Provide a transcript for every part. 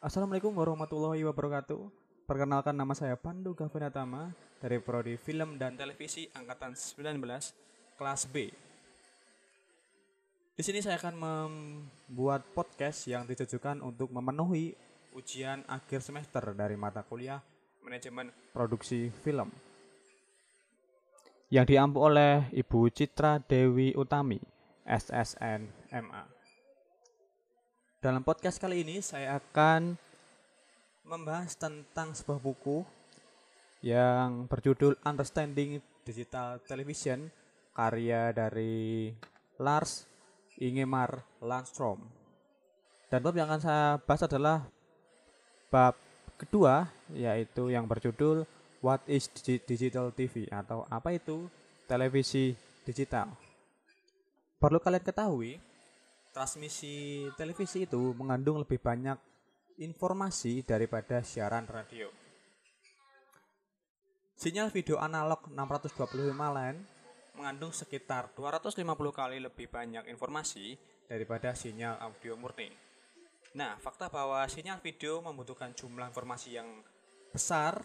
Assalamualaikum warahmatullahi wabarakatuh. Perkenalkan nama saya Pandu Gavinatama dari Prodi Film dan Televisi angkatan 19 kelas B. Di sini saya akan membuat podcast yang ditujukan untuk memenuhi ujian akhir semester dari mata kuliah Manajemen Produksi Film yang diampu oleh Ibu Citra Dewi Utami, SSN MA. Dalam podcast kali ini saya akan membahas tentang sebuah buku yang berjudul Understanding Digital Television karya dari Lars Ingemar Landstrom. Dan bab yang akan saya bahas adalah bab kedua yaitu yang berjudul What is Digital TV atau apa itu televisi digital? Perlu kalian ketahui, transmisi televisi itu mengandung lebih banyak informasi daripada siaran radio. Sinyal video analog 625 line mengandung sekitar 250 kali lebih banyak informasi daripada sinyal audio murni. Nah, fakta bahwa sinyal video membutuhkan jumlah informasi yang besar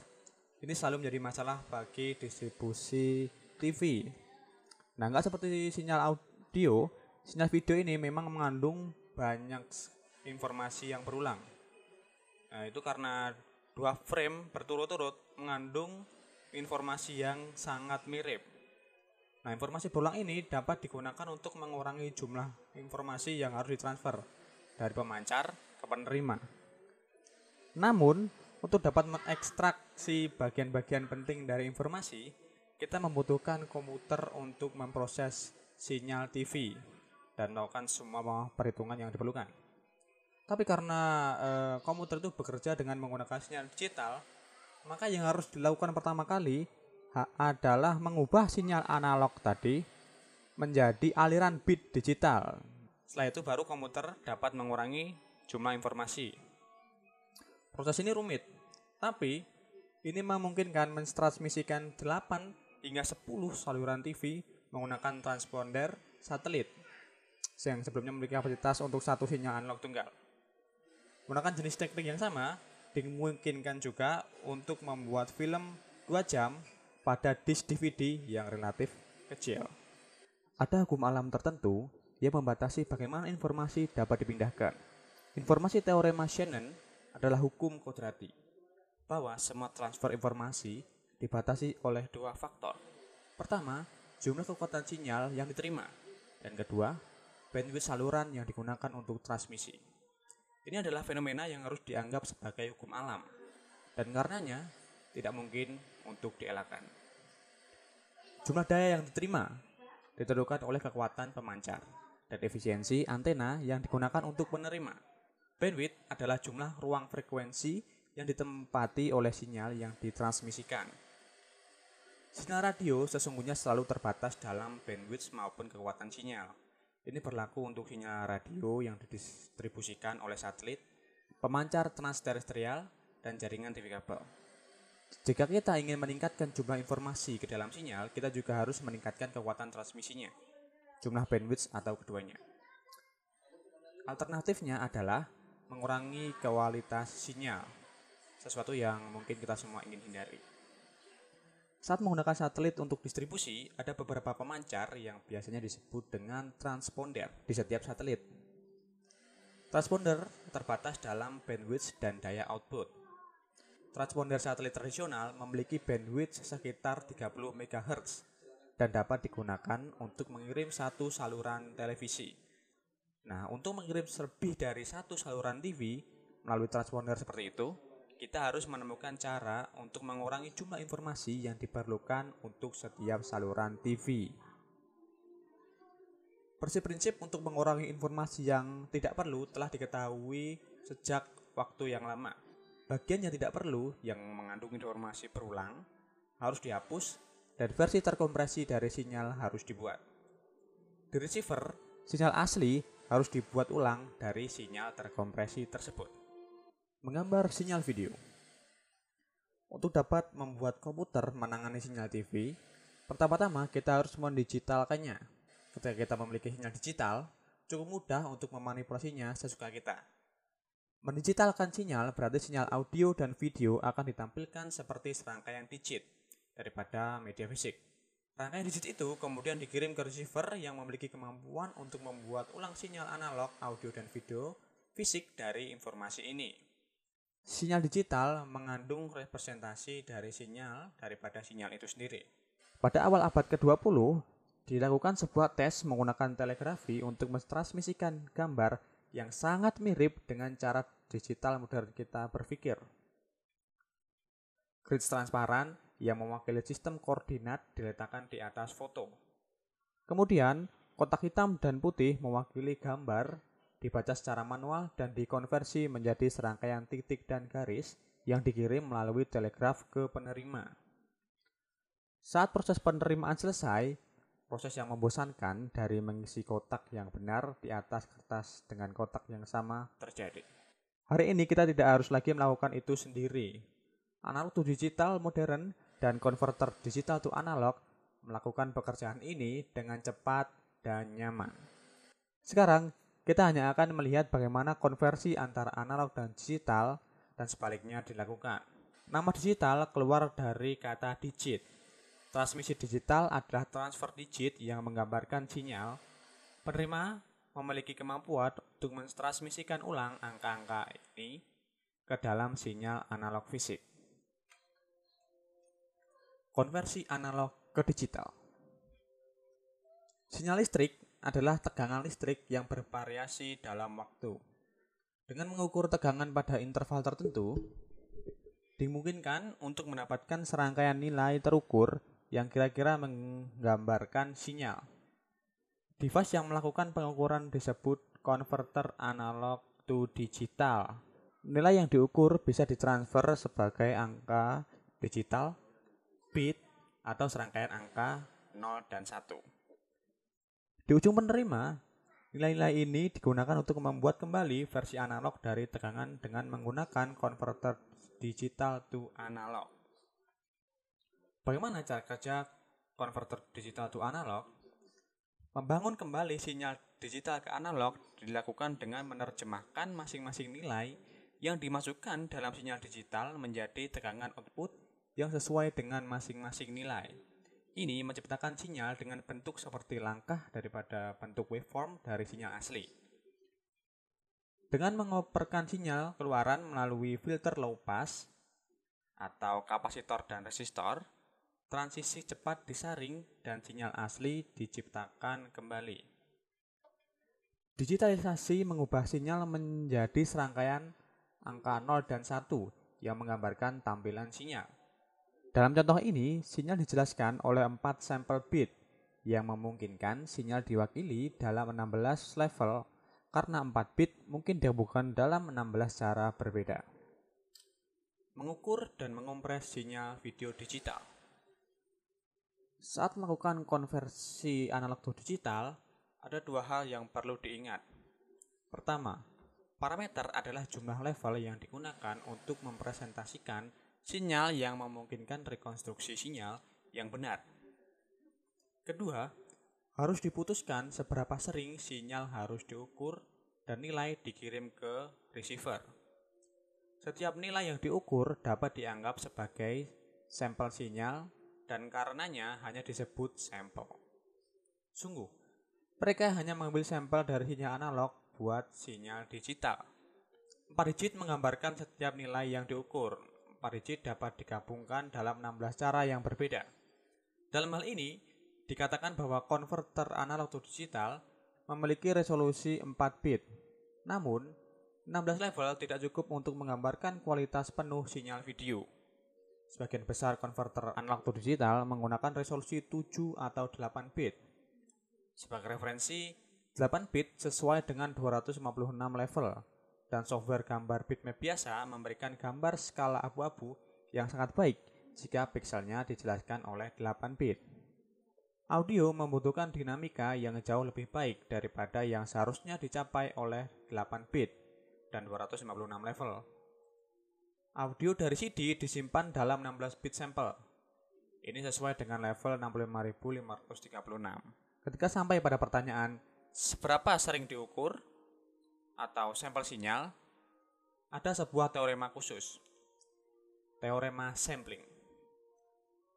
ini selalu menjadi masalah bagi distribusi TV. Nah, nggak seperti sinyal audio, sinyal video ini memang mengandung banyak informasi yang berulang. Nah, itu karena dua frame berturut-turut mengandung informasi yang sangat mirip. Nah, informasi berulang ini dapat digunakan untuk mengurangi jumlah informasi yang harus ditransfer dari pemancar ke penerima. Namun, untuk dapat mengekstraksi bagian-bagian penting dari informasi, kita membutuhkan komputer untuk memproses sinyal TV dan melakukan semua perhitungan yang diperlukan. Tapi karena e, komputer itu bekerja dengan menggunakan sinyal digital, maka yang harus dilakukan pertama kali adalah mengubah sinyal analog tadi menjadi aliran bit digital. Setelah itu baru komputer dapat mengurangi jumlah informasi. Proses ini rumit, tapi ini memungkinkan mentransmisikan 8 hingga 10 saluran TV menggunakan transponder satelit yang sebelumnya memiliki kapasitas untuk satu sinyal analog tunggal. Menggunakan jenis teknik yang sama, dimungkinkan juga untuk membuat film 2 jam pada disk DVD yang relatif kecil. Ada hukum alam tertentu yang membatasi bagaimana informasi dapat dipindahkan. Informasi teorema Shannon adalah hukum kodrati bahwa semua transfer informasi dibatasi oleh dua faktor. Pertama, jumlah kekuatan sinyal yang diterima. Dan kedua, bandwidth saluran yang digunakan untuk transmisi. Ini adalah fenomena yang harus dianggap sebagai hukum alam. Dan karenanya, tidak mungkin untuk dielakkan. Jumlah daya yang diterima ditentukan oleh kekuatan pemancar dan efisiensi antena yang digunakan untuk menerima. Bandwidth adalah jumlah ruang frekuensi yang ditempati oleh sinyal yang ditransmisikan. Sinyal radio sesungguhnya selalu terbatas dalam bandwidth maupun kekuatan sinyal. Ini berlaku untuk sinyal radio yang didistribusikan oleh satelit, pemancar transterestrial, dan jaringan TV kabel. Jika kita ingin meningkatkan jumlah informasi ke dalam sinyal, kita juga harus meningkatkan kekuatan transmisinya, jumlah bandwidth atau keduanya. Alternatifnya adalah mengurangi kualitas sinyal sesuatu yang mungkin kita semua ingin hindari. Saat menggunakan satelit untuk distribusi, ada beberapa pemancar yang biasanya disebut dengan transponder di setiap satelit. Transponder terbatas dalam bandwidth dan daya output. Transponder satelit tradisional memiliki bandwidth sekitar 30 MHz dan dapat digunakan untuk mengirim satu saluran televisi. Nah, untuk mengirim lebih dari satu saluran TV melalui transponder seperti itu, kita harus menemukan cara untuk mengurangi jumlah informasi yang diperlukan untuk setiap saluran TV. Prinsip-prinsip untuk mengurangi informasi yang tidak perlu telah diketahui sejak waktu yang lama. Bagian yang tidak perlu yang mengandung informasi berulang harus dihapus dan versi terkompresi dari sinyal harus dibuat. Di receiver, sinyal asli harus dibuat ulang dari sinyal terkompresi tersebut. Menggambar sinyal video. Untuk dapat membuat komputer menangani sinyal TV, pertama-tama kita harus mendigitalkannya. Ketika kita memiliki sinyal digital, cukup mudah untuk memanipulasinya sesuka kita. Mendigitalkan sinyal berarti sinyal audio dan video akan ditampilkan seperti serangkaian digit daripada media fisik. Rangkaian digit itu kemudian dikirim ke receiver yang memiliki kemampuan untuk membuat ulang sinyal analog, audio, dan video fisik dari informasi ini. Sinyal digital mengandung representasi dari sinyal daripada sinyal itu sendiri. Pada awal abad ke-20, dilakukan sebuah tes menggunakan telegrafi untuk mentransmisikan gambar yang sangat mirip dengan cara digital modern kita berpikir. Grid transparan yang mewakili sistem koordinat diletakkan di atas foto. Kemudian, kotak hitam dan putih mewakili gambar dibaca secara manual dan dikonversi menjadi serangkaian titik dan garis yang dikirim melalui telegraf ke penerima. Saat proses penerimaan selesai, proses yang membosankan dari mengisi kotak yang benar di atas kertas dengan kotak yang sama terjadi. Hari ini kita tidak harus lagi melakukan itu sendiri. Analog to digital modern dan konverter digital to analog melakukan pekerjaan ini dengan cepat dan nyaman. Sekarang, kita hanya akan melihat bagaimana konversi antara analog dan digital dan sebaliknya dilakukan. Nama digital keluar dari kata digit. Transmisi digital adalah transfer digit yang menggambarkan sinyal. Penerima memiliki kemampuan untuk mentransmisikan ulang angka-angka ini ke dalam sinyal analog fisik. Konversi analog ke digital. Sinyal listrik adalah tegangan listrik yang bervariasi dalam waktu. Dengan mengukur tegangan pada interval tertentu, dimungkinkan untuk mendapatkan serangkaian nilai terukur yang kira-kira menggambarkan sinyal. Device yang melakukan pengukuran disebut converter analog to digital. Nilai yang diukur bisa ditransfer sebagai angka digital, bit, atau serangkaian angka 0 dan 1. Di ujung penerima, nilai-nilai ini digunakan untuk membuat kembali versi analog dari tegangan dengan menggunakan converter digital to analog. Bagaimana cara kerja converter digital to analog? Membangun kembali sinyal digital ke analog dilakukan dengan menerjemahkan masing-masing nilai yang dimasukkan dalam sinyal digital menjadi tegangan output yang sesuai dengan masing-masing nilai. Ini menciptakan sinyal dengan bentuk seperti langkah daripada bentuk waveform dari sinyal asli. Dengan mengoperkan sinyal keluaran melalui filter low pass atau kapasitor dan resistor, transisi cepat disaring dan sinyal asli diciptakan kembali. Digitalisasi mengubah sinyal menjadi serangkaian angka 0 dan 1 yang menggambarkan tampilan sinyal. Dalam contoh ini, sinyal dijelaskan oleh 4 sampel bit yang memungkinkan sinyal diwakili dalam 16 level karena 4 bit mungkin dihubungkan dalam 16 cara berbeda. Mengukur dan mengompres sinyal video digital. Saat melakukan konversi analog to digital, ada dua hal yang perlu diingat. Pertama, parameter adalah jumlah level yang digunakan untuk mempresentasikan sinyal yang memungkinkan rekonstruksi sinyal yang benar. Kedua, harus diputuskan seberapa sering sinyal harus diukur dan nilai dikirim ke receiver. Setiap nilai yang diukur dapat dianggap sebagai sampel sinyal dan karenanya hanya disebut sampel. Sungguh, mereka hanya mengambil sampel dari sinyal analog buat sinyal digital. 4 digit menggambarkan setiap nilai yang diukur. 4 digit dapat digabungkan dalam 16 cara yang berbeda. Dalam hal ini, dikatakan bahwa konverter analog to digital memiliki resolusi 4 bit. Namun, 16 level tidak cukup untuk menggambarkan kualitas penuh sinyal video. Sebagian besar konverter analog to digital menggunakan resolusi 7 atau 8 bit. Sebagai referensi, 8 bit sesuai dengan 256 level dan software gambar bitmap biasa memberikan gambar skala abu-abu yang sangat baik jika pikselnya dijelaskan oleh 8 bit. Audio membutuhkan dinamika yang jauh lebih baik daripada yang seharusnya dicapai oleh 8 bit dan 256 level. Audio dari CD disimpan dalam 16 bit sampel. Ini sesuai dengan level 65536. Ketika sampai pada pertanyaan, seberapa sering diukur atau sampel sinyal, ada sebuah teorema khusus. Teorema sampling.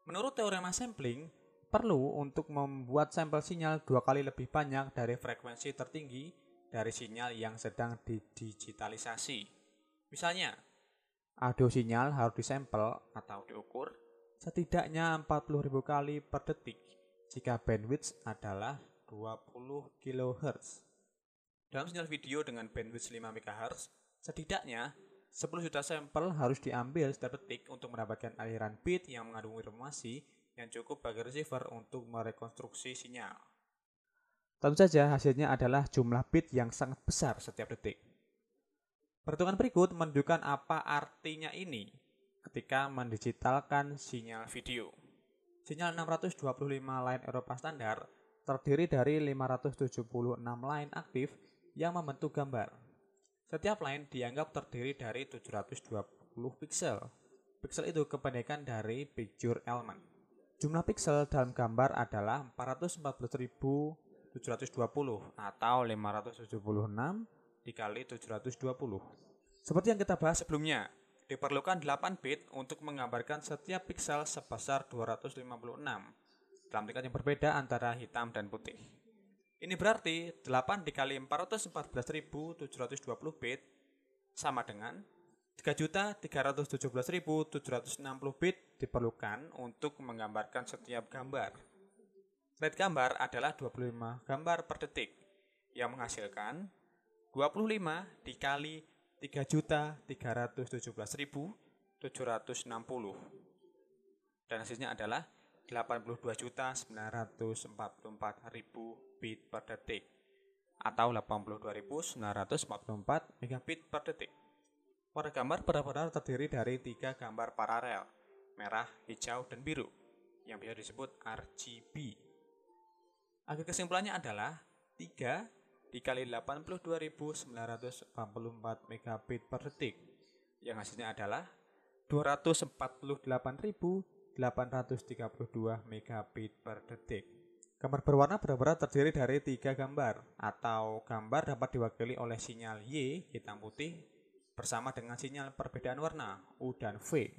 Menurut teorema sampling, perlu untuk membuat sampel sinyal dua kali lebih banyak dari frekuensi tertinggi dari sinyal yang sedang didigitalisasi. Misalnya, audio sinyal harus disampel atau diukur setidaknya 40.000 kali per detik jika bandwidth adalah 20 kHz. Dalam sinyal video dengan bandwidth 5 MHz, setidaknya 10 juta sampel harus diambil setiap detik untuk mendapatkan aliran bit yang mengandung informasi yang cukup bagi receiver untuk merekonstruksi sinyal. Tentu saja hasilnya adalah jumlah bit yang sangat besar setiap detik. Perhitungan berikut menunjukkan apa artinya ini ketika mendigitalkan sinyal video. Sinyal 625 line Eropa standar terdiri dari 576 line aktif yang membentuk gambar. Setiap line dianggap terdiri dari 720 pixel. Pixel itu kependekan dari picture element. Jumlah pixel dalam gambar adalah 414.720 atau 576 dikali 720. Seperti yang kita bahas sebelumnya, diperlukan 8 bit untuk menggambarkan setiap pixel sebesar 256 dalam tingkat yang berbeda antara hitam dan putih. Ini berarti 8 dikali 414.720 bit sama dengan 3.317.760 bit diperlukan untuk menggambarkan setiap gambar. Rate gambar adalah 25 gambar per detik yang menghasilkan 25 dikali 3.317.760 dan hasilnya adalah 82.944.000 bit per detik atau 82.944 megabit per detik. Warna gambar benar-benar terdiri dari tiga gambar paralel, merah, hijau, dan biru, yang biasa disebut RGB. Akhir kesimpulannya adalah 3 dikali 82.944 megabit per detik yang hasilnya adalah 248.832 megabit per detik. Gambar berwarna benar-benar terdiri dari tiga gambar atau gambar dapat diwakili oleh sinyal Y hitam putih bersama dengan sinyal perbedaan warna U dan V.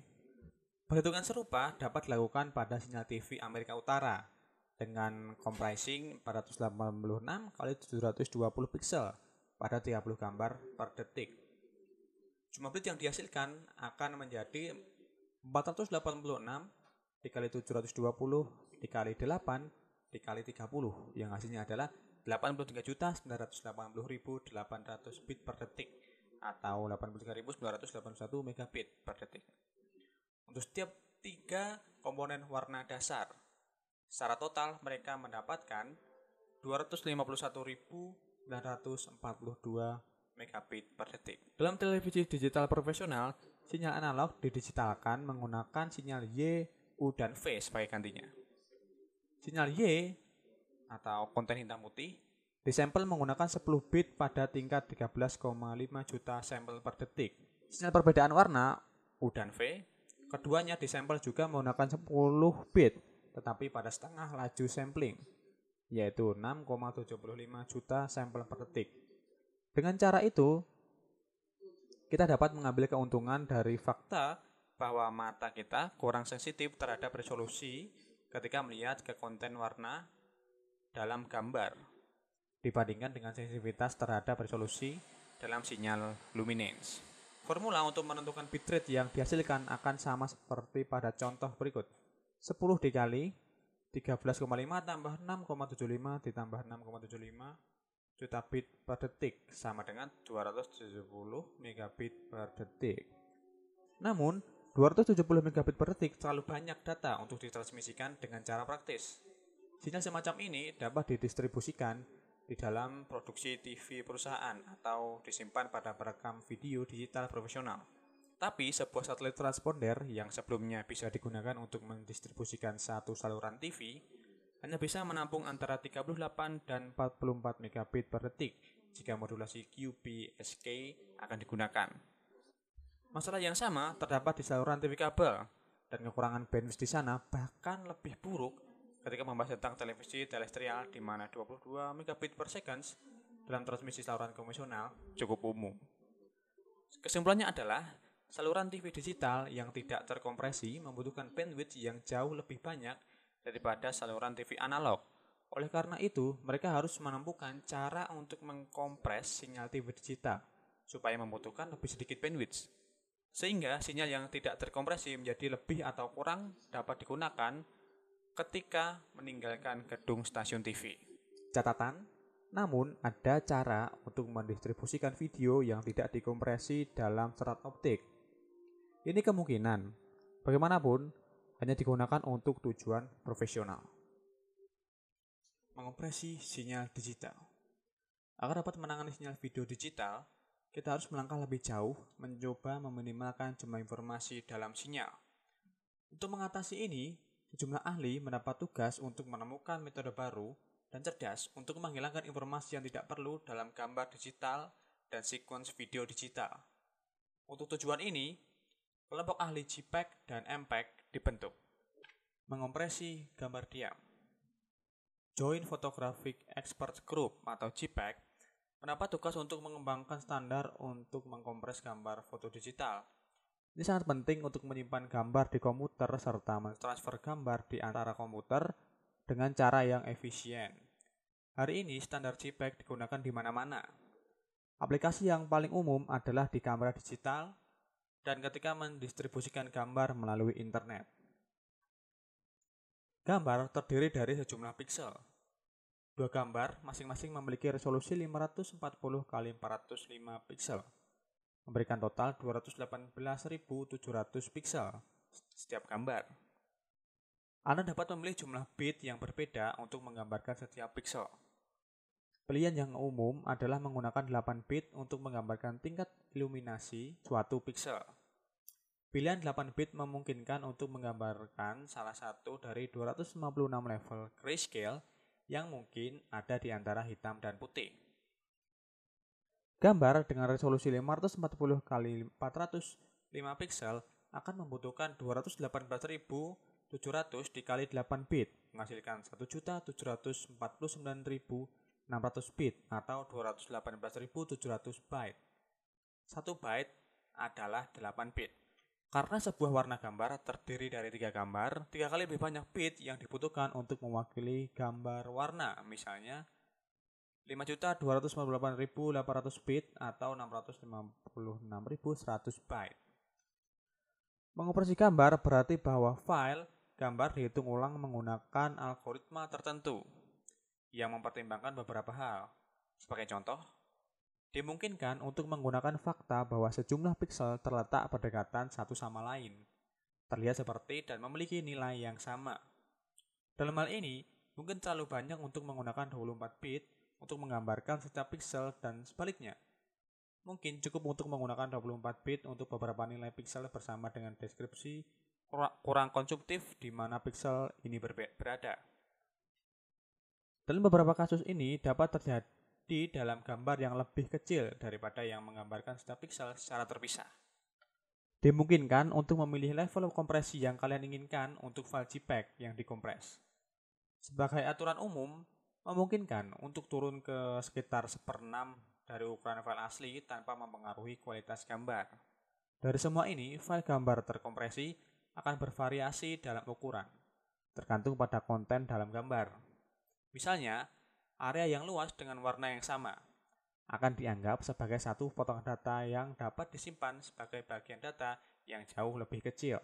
Perhitungan serupa dapat dilakukan pada sinyal TV Amerika Utara dengan compressing 486 kali 720 pixel pada 30 gambar per detik. Jumlah bit yang dihasilkan akan menjadi 486 dikali 720 dikali 8 dikali 30 yang hasilnya adalah 83.980.800 bit per detik atau 83.981 megabit per detik. Untuk setiap tiga komponen warna dasar Secara total mereka mendapatkan 251.942 megabit per detik. Dalam televisi digital profesional, sinyal analog didigitalkan menggunakan sinyal Y, U, dan V sebagai gantinya. Sinyal Y atau konten hitam putih disampel menggunakan 10 bit pada tingkat 13,5 juta sampel per detik. Sinyal perbedaan warna U dan V, keduanya disampel juga menggunakan 10 bit tetapi pada setengah laju sampling, yaitu 6,75 juta sampel per detik. Dengan cara itu, kita dapat mengambil keuntungan dari fakta bahwa mata kita kurang sensitif terhadap resolusi ketika melihat ke konten warna dalam gambar dibandingkan dengan sensitivitas terhadap resolusi dalam sinyal luminance. Formula untuk menentukan bitrate yang dihasilkan akan sama seperti pada contoh berikut. 10 dikali 13,5 tambah 6,75 ditambah 6,75 juta bit per detik sama dengan 270 megabit per detik. Namun, 270 megabit per detik terlalu banyak data untuk ditransmisikan dengan cara praktis. Sinyal semacam ini dapat didistribusikan di dalam produksi TV perusahaan atau disimpan pada perekam video digital profesional. Tapi sebuah satelit transponder yang sebelumnya bisa digunakan untuk mendistribusikan satu saluran TV hanya bisa menampung antara 38 dan 44 megabit per detik jika modulasi QPSK akan digunakan. Masalah yang sama terdapat di saluran TV kabel dan kekurangan bandwidth di sana bahkan lebih buruk ketika membahas tentang televisi terestrial di mana 22 megabit per second dalam transmisi saluran konvensional cukup umum. Kesimpulannya adalah saluran TV digital yang tidak terkompresi membutuhkan bandwidth yang jauh lebih banyak daripada saluran TV analog. Oleh karena itu, mereka harus menemukan cara untuk mengkompres sinyal TV digital supaya membutuhkan lebih sedikit bandwidth. Sehingga sinyal yang tidak terkompresi menjadi lebih atau kurang dapat digunakan ketika meninggalkan gedung stasiun TV. Catatan, namun ada cara untuk mendistribusikan video yang tidak dikompresi dalam serat optik. Ini kemungkinan, bagaimanapun, hanya digunakan untuk tujuan profesional. Mengopresi sinyal digital. Agar dapat menangani sinyal video digital, kita harus melangkah lebih jauh mencoba meminimalkan jumlah informasi dalam sinyal. Untuk mengatasi ini, sejumlah ahli mendapat tugas untuk menemukan metode baru dan cerdas untuk menghilangkan informasi yang tidak perlu dalam gambar digital dan sequence video digital. Untuk tujuan ini, kelompok ahli JPEG dan MPEG dibentuk. Mengompresi gambar diam. Joint Photographic Expert Group atau JPEG mendapat tugas untuk mengembangkan standar untuk mengkompres gambar foto digital. Ini sangat penting untuk menyimpan gambar di komputer serta mentransfer gambar di antara komputer dengan cara yang efisien. Hari ini standar JPEG digunakan di mana-mana. Aplikasi yang paling umum adalah di kamera digital dan ketika mendistribusikan gambar melalui internet. Gambar terdiri dari sejumlah pixel. Dua gambar masing-masing memiliki resolusi 540 x 405 pixel, memberikan total 218.700 pixel setiap gambar. Anda dapat memilih jumlah bit yang berbeda untuk menggambarkan setiap pixel. Pilihan yang umum adalah menggunakan 8 bit untuk menggambarkan tingkat iluminasi suatu pixel. Pilihan 8 bit memungkinkan untuk menggambarkan salah satu dari 256 level grayscale yang mungkin ada di antara hitam dan putih. Gambar dengan resolusi 540 x 405 pixel akan membutuhkan 218.000 700 dikali 8 bit menghasilkan 1.749.600 bit atau 218.700 byte. 1 byte adalah 8 bit. Karena sebuah warna gambar terdiri dari tiga gambar, tiga kali lebih banyak bit yang dibutuhkan untuk mewakili gambar warna, misalnya 5.258.800 bit atau 656.100 byte. Mengoperasi gambar berarti bahwa file gambar dihitung ulang menggunakan algoritma tertentu yang mempertimbangkan beberapa hal. Sebagai contoh, dimungkinkan untuk menggunakan fakta bahwa sejumlah piksel terletak berdekatan satu sama lain, terlihat seperti dan memiliki nilai yang sama. Dalam hal ini, mungkin terlalu banyak untuk menggunakan 24 bit untuk menggambarkan setiap piksel dan sebaliknya. Mungkin cukup untuk menggunakan 24 bit untuk beberapa nilai piksel bersama dengan deskripsi kurang konsumtif di mana piksel ini berada. Dalam beberapa kasus ini dapat terjadi dalam gambar yang lebih kecil daripada yang menggambarkan setiap piksel secara terpisah. Dimungkinkan untuk memilih level kompresi yang kalian inginkan untuk file JPEG yang dikompres. Sebagai aturan umum, memungkinkan untuk turun ke sekitar seperenam dari ukuran file asli tanpa mempengaruhi kualitas gambar. Dari semua ini, file gambar terkompresi akan bervariasi dalam ukuran, tergantung pada konten dalam gambar. Misalnya, area yang luas dengan warna yang sama akan dianggap sebagai satu potongan data yang dapat disimpan sebagai bagian data yang jauh lebih kecil.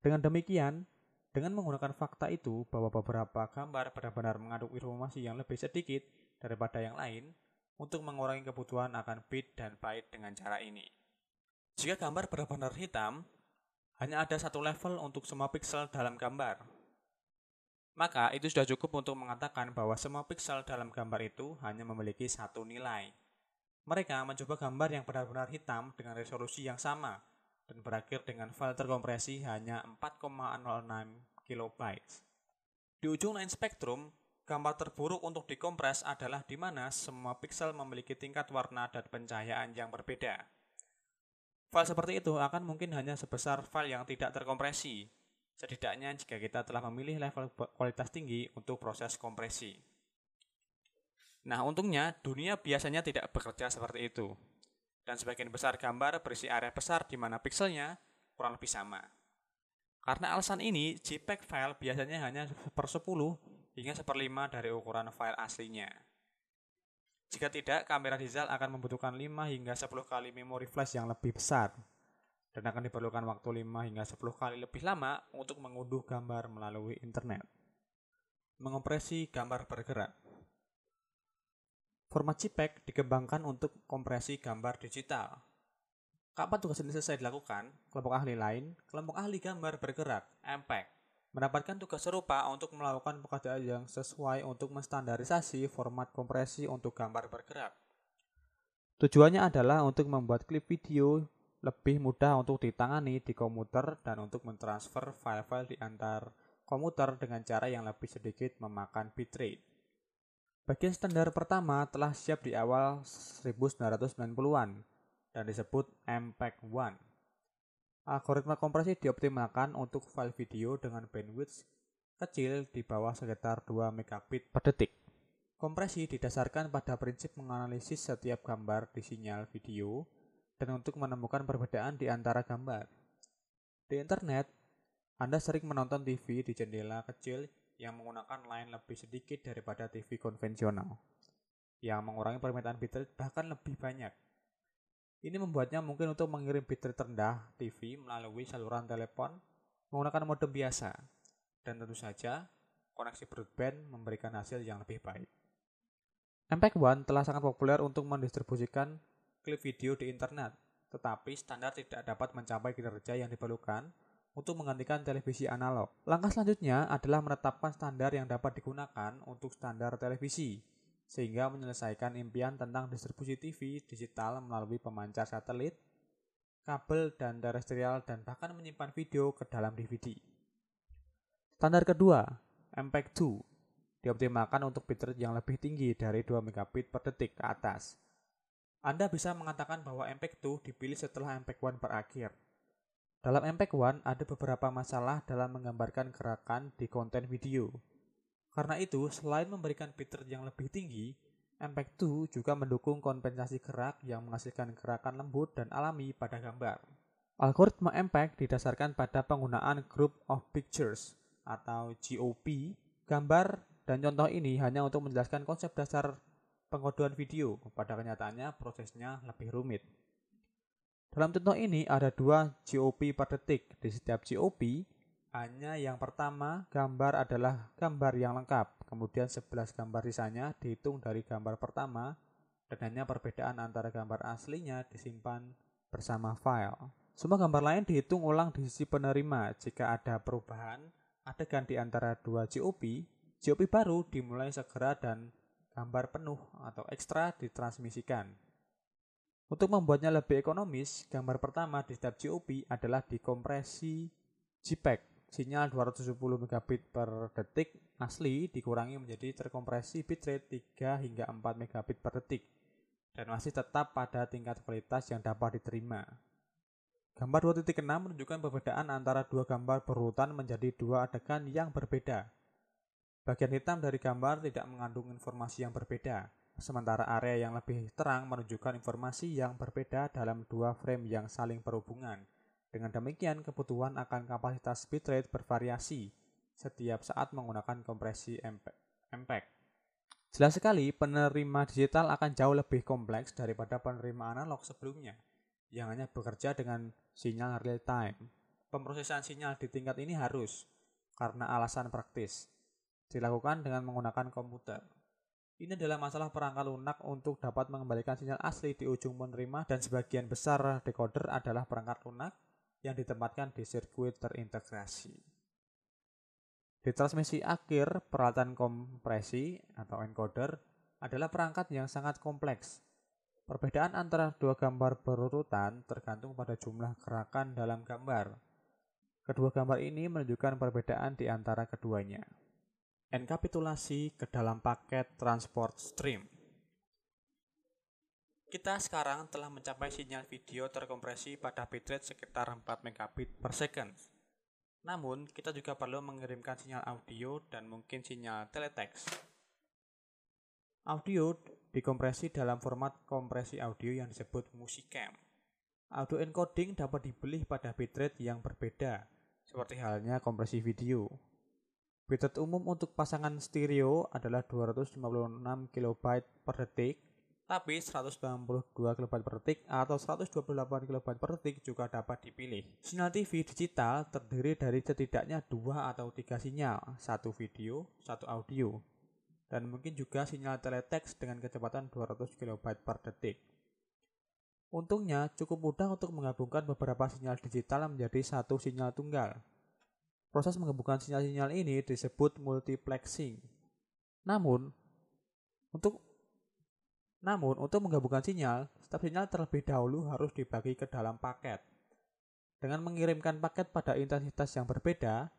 Dengan demikian, dengan menggunakan fakta itu bahwa beberapa gambar benar-benar mengandung informasi yang lebih sedikit daripada yang lain, untuk mengurangi kebutuhan akan bit dan byte dengan cara ini. Jika gambar benar-benar hitam, hanya ada satu level untuk semua pixel dalam gambar. Maka itu sudah cukup untuk mengatakan bahwa semua pixel dalam gambar itu hanya memiliki satu nilai. Mereka mencoba gambar yang benar-benar hitam dengan resolusi yang sama dan berakhir dengan file terkompresi hanya 4,06 KB. Di ujung lain spektrum, gambar terburuk untuk dikompres adalah di mana semua pixel memiliki tingkat warna dan pencahayaan yang berbeda. File seperti itu akan mungkin hanya sebesar file yang tidak terkompresi, setidaknya jika kita telah memilih level kualitas tinggi untuk proses kompresi. Nah, untungnya dunia biasanya tidak bekerja seperti itu. dan sebagian besar gambar berisi area besar di mana pikselnya kurang lebih sama. Karena alasan ini, JPEG file biasanya hanya per 10 hingga seperlima dari ukuran file aslinya. Jika tidak, kamera digital akan membutuhkan 5 hingga 10 kali memori flash yang lebih besar dan akan diperlukan waktu 5 hingga 10 kali lebih lama untuk mengunduh gambar melalui internet. Mengompresi gambar bergerak Format JPEG dikembangkan untuk kompresi gambar digital. Kapan tugas ini selesai dilakukan, kelompok ahli lain, kelompok ahli gambar bergerak, MPEG, mendapatkan tugas serupa untuk melakukan pekerjaan yang sesuai untuk menstandarisasi format kompresi untuk gambar bergerak. Tujuannya adalah untuk membuat klip video lebih mudah untuk ditangani di komputer dan untuk mentransfer file-file di antar komputer dengan cara yang lebih sedikit memakan bitrate. Bagian standar pertama telah siap di awal 1990-an dan disebut MPEG-1. Algoritma kompresi dioptimalkan untuk file video dengan bandwidth kecil di bawah sekitar 2 megabit per detik. Kompresi didasarkan pada prinsip menganalisis setiap gambar di sinyal video dan untuk menemukan perbedaan di antara gambar. Di internet, Anda sering menonton TV di jendela kecil yang menggunakan line lebih sedikit daripada TV konvensional, yang mengurangi permintaan bitrate bahkan lebih banyak. Ini membuatnya mungkin untuk mengirim bitrate rendah TV melalui saluran telepon menggunakan modem biasa, dan tentu saja koneksi broadband memberikan hasil yang lebih baik. MPEG-1 telah sangat populer untuk mendistribusikan klip video di internet, tetapi standar tidak dapat mencapai kinerja yang diperlukan untuk menggantikan televisi analog. Langkah selanjutnya adalah menetapkan standar yang dapat digunakan untuk standar televisi, sehingga menyelesaikan impian tentang distribusi TV digital melalui pemancar satelit, kabel dan terestrial dan bahkan menyimpan video ke dalam DVD. Standar kedua, MPEG-2, dioptimalkan untuk bitrate yang lebih tinggi dari 2 megabit per detik ke atas. Anda bisa mengatakan bahwa MPEG 2 dipilih setelah MPEG 1 berakhir. Dalam MPEG 1 ada beberapa masalah dalam menggambarkan gerakan di konten video. Karena itu, selain memberikan bitrate yang lebih tinggi, MPEG 2 juga mendukung kompensasi gerak yang menghasilkan gerakan lembut dan alami pada gambar. Algoritma MPEG didasarkan pada penggunaan Group of Pictures atau GOP. Gambar dan contoh ini hanya untuk menjelaskan konsep dasar pengodohan video. Pada kenyataannya prosesnya lebih rumit. Dalam contoh ini ada dua GOP per detik. Di setiap GOP, hanya yang pertama gambar adalah gambar yang lengkap. Kemudian 11 gambar sisanya dihitung dari gambar pertama dan hanya perbedaan antara gambar aslinya disimpan bersama file. Semua gambar lain dihitung ulang di sisi penerima. Jika ada perubahan adegan di antara dua GOP, GOP baru dimulai segera dan gambar penuh atau ekstra ditransmisikan. Untuk membuatnya lebih ekonomis, gambar pertama di setiap GOP adalah dikompresi JPEG. Sinyal 270 megabit per detik asli dikurangi menjadi terkompresi bitrate 3 hingga 4 megabit per detik dan masih tetap pada tingkat kualitas yang dapat diterima. Gambar 2.6 menunjukkan perbedaan antara dua gambar berurutan menjadi dua adegan yang berbeda. Bagian hitam dari gambar tidak mengandung informasi yang berbeda, sementara area yang lebih terang menunjukkan informasi yang berbeda dalam dua frame yang saling berhubungan. Dengan demikian, kebutuhan akan kapasitas bitrate bervariasi setiap saat menggunakan kompresi MPEG. Jelas sekali, penerima digital akan jauh lebih kompleks daripada penerima analog sebelumnya, yang hanya bekerja dengan sinyal real time. Pemrosesan sinyal di tingkat ini harus, karena alasan praktis, dilakukan dengan menggunakan komputer. Ini adalah masalah perangkat lunak untuk dapat mengembalikan sinyal asli di ujung penerima dan sebagian besar decoder adalah perangkat lunak yang ditempatkan di sirkuit terintegrasi. Di transmisi akhir, peralatan kompresi atau encoder adalah perangkat yang sangat kompleks. Perbedaan antara dua gambar berurutan tergantung pada jumlah gerakan dalam gambar. Kedua gambar ini menunjukkan perbedaan di antara keduanya enkapitulasi ke dalam paket transport stream. Kita sekarang telah mencapai sinyal video terkompresi pada bitrate sekitar 4 megabit per second. Namun, kita juga perlu mengirimkan sinyal audio dan mungkin sinyal teletext. Audio dikompresi dalam format kompresi audio yang disebut musikam. Audio encoding dapat dibeli pada bitrate yang berbeda, seperti halnya kompresi video. Bitrate umum untuk pasangan stereo adalah 256 KB per detik, tapi 192 KB per detik atau 128 KB per detik juga dapat dipilih. Sinyal TV digital terdiri dari setidaknya dua atau tiga sinyal, satu video, satu audio dan mungkin juga sinyal teletext dengan kecepatan 200 KB per detik. Untungnya, cukup mudah untuk menggabungkan beberapa sinyal digital menjadi satu sinyal tunggal. Proses menggabungkan sinyal-sinyal ini disebut multiplexing. Namun, untuk namun untuk menggabungkan sinyal, setiap sinyal terlebih dahulu harus dibagi ke dalam paket. Dengan mengirimkan paket pada intensitas yang berbeda,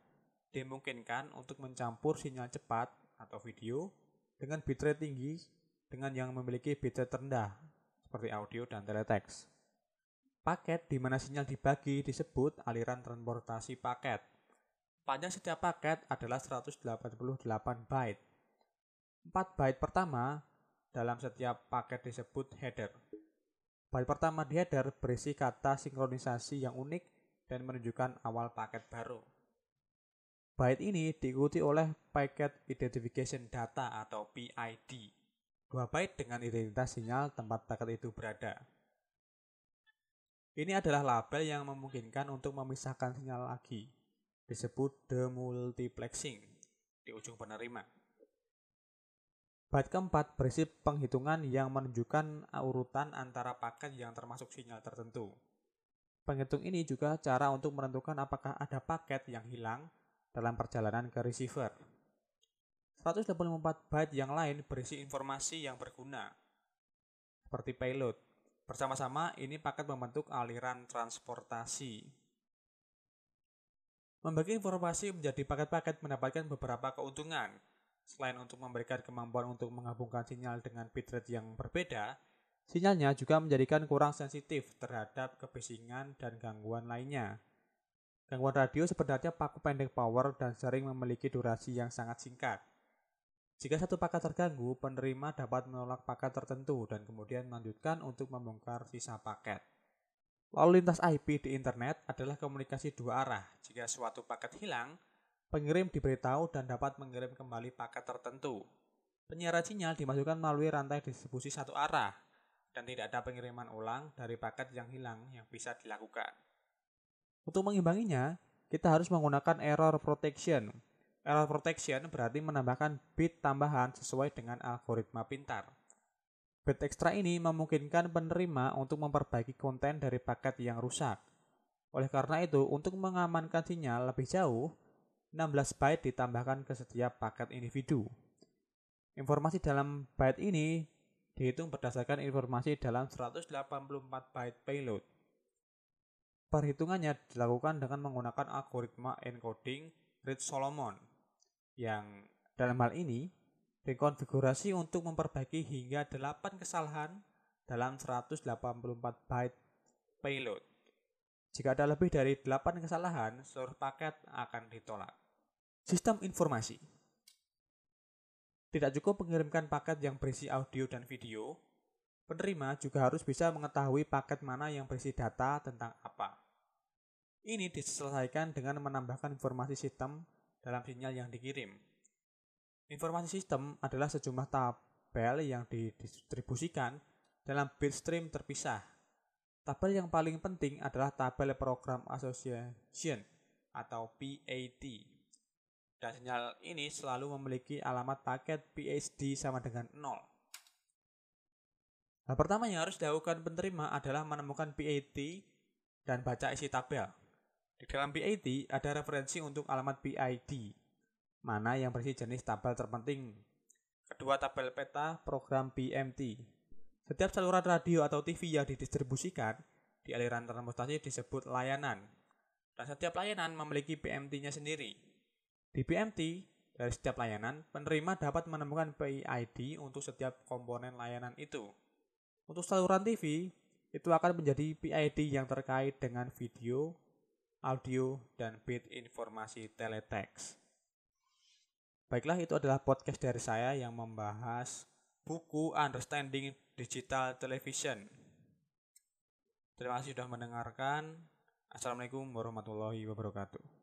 dimungkinkan untuk mencampur sinyal cepat atau video dengan bitrate tinggi dengan yang memiliki bitrate rendah seperti audio dan teletext. Paket di mana sinyal dibagi disebut aliran transportasi paket. Panjang setiap paket adalah 188 byte. 4 byte pertama dalam setiap paket disebut header. Byte pertama di header berisi kata sinkronisasi yang unik dan menunjukkan awal paket baru. Byte ini diikuti oleh Packet Identification Data atau PID. Dua byte dengan identitas sinyal tempat paket itu berada. Ini adalah label yang memungkinkan untuk memisahkan sinyal lagi. Disebut demultiplexing di ujung penerima. Byte keempat berisi penghitungan yang menunjukkan urutan antara paket yang termasuk sinyal tertentu. Penghitung ini juga cara untuk menentukan apakah ada paket yang hilang dalam perjalanan ke receiver. 124 byte yang lain berisi informasi yang berguna, seperti payload. Bersama-sama ini paket membentuk aliran transportasi. Membagi informasi menjadi paket-paket mendapatkan beberapa keuntungan. Selain untuk memberikan kemampuan untuk menggabungkan sinyal dengan bitrate yang berbeda, sinyalnya juga menjadikan kurang sensitif terhadap kebisingan dan gangguan lainnya. Gangguan radio sebenarnya paku pendek power dan sering memiliki durasi yang sangat singkat. Jika satu paket terganggu, penerima dapat menolak paket tertentu dan kemudian melanjutkan untuk membongkar sisa paket. Lalu lintas IP di internet adalah komunikasi dua arah. Jika suatu paket hilang, pengirim diberitahu dan dapat mengirim kembali paket tertentu. Penyiaran sinyal dimasukkan melalui rantai distribusi satu arah, dan tidak ada pengiriman ulang dari paket yang hilang yang bisa dilakukan. Untuk mengimbanginya, kita harus menggunakan error protection. Error protection berarti menambahkan bit tambahan sesuai dengan algoritma pintar. Bit ekstra ini memungkinkan penerima untuk memperbaiki konten dari paket yang rusak. Oleh karena itu, untuk mengamankan sinyal lebih jauh, 16 byte ditambahkan ke setiap paket individu. Informasi dalam byte ini dihitung berdasarkan informasi dalam 184 byte payload. Perhitungannya dilakukan dengan menggunakan algoritma encoding Reed Solomon yang dalam hal ini dikonfigurasi untuk memperbaiki hingga 8 kesalahan dalam 184 byte payload. Jika ada lebih dari 8 kesalahan, seluruh paket akan ditolak. Sistem informasi Tidak cukup mengirimkan paket yang berisi audio dan video, penerima juga harus bisa mengetahui paket mana yang berisi data tentang apa. Ini diselesaikan dengan menambahkan informasi sistem dalam sinyal yang dikirim. Informasi sistem adalah sejumlah tabel yang didistribusikan dalam bit stream terpisah. Tabel yang paling penting adalah tabel Program Association atau PAT. Dan sinyal ini selalu memiliki alamat paket PSD sama dengan 0. Hal pertama yang harus dilakukan penerima adalah menemukan PAT dan baca isi tabel. Di dalam PID ada referensi untuk alamat PID, mana yang berisi jenis tabel terpenting. Kedua tabel peta program PMT. Setiap saluran radio atau TV yang didistribusikan di aliran transportasi disebut layanan. Dan setiap layanan memiliki PMT-nya sendiri. Di PMT, dari setiap layanan, penerima dapat menemukan PID untuk setiap komponen layanan itu. Untuk saluran TV, itu akan menjadi PID yang terkait dengan video, audio, dan bit informasi teletext. Baiklah, itu adalah podcast dari saya yang membahas buku Understanding Digital Television. Terima kasih sudah mendengarkan. Assalamualaikum warahmatullahi wabarakatuh.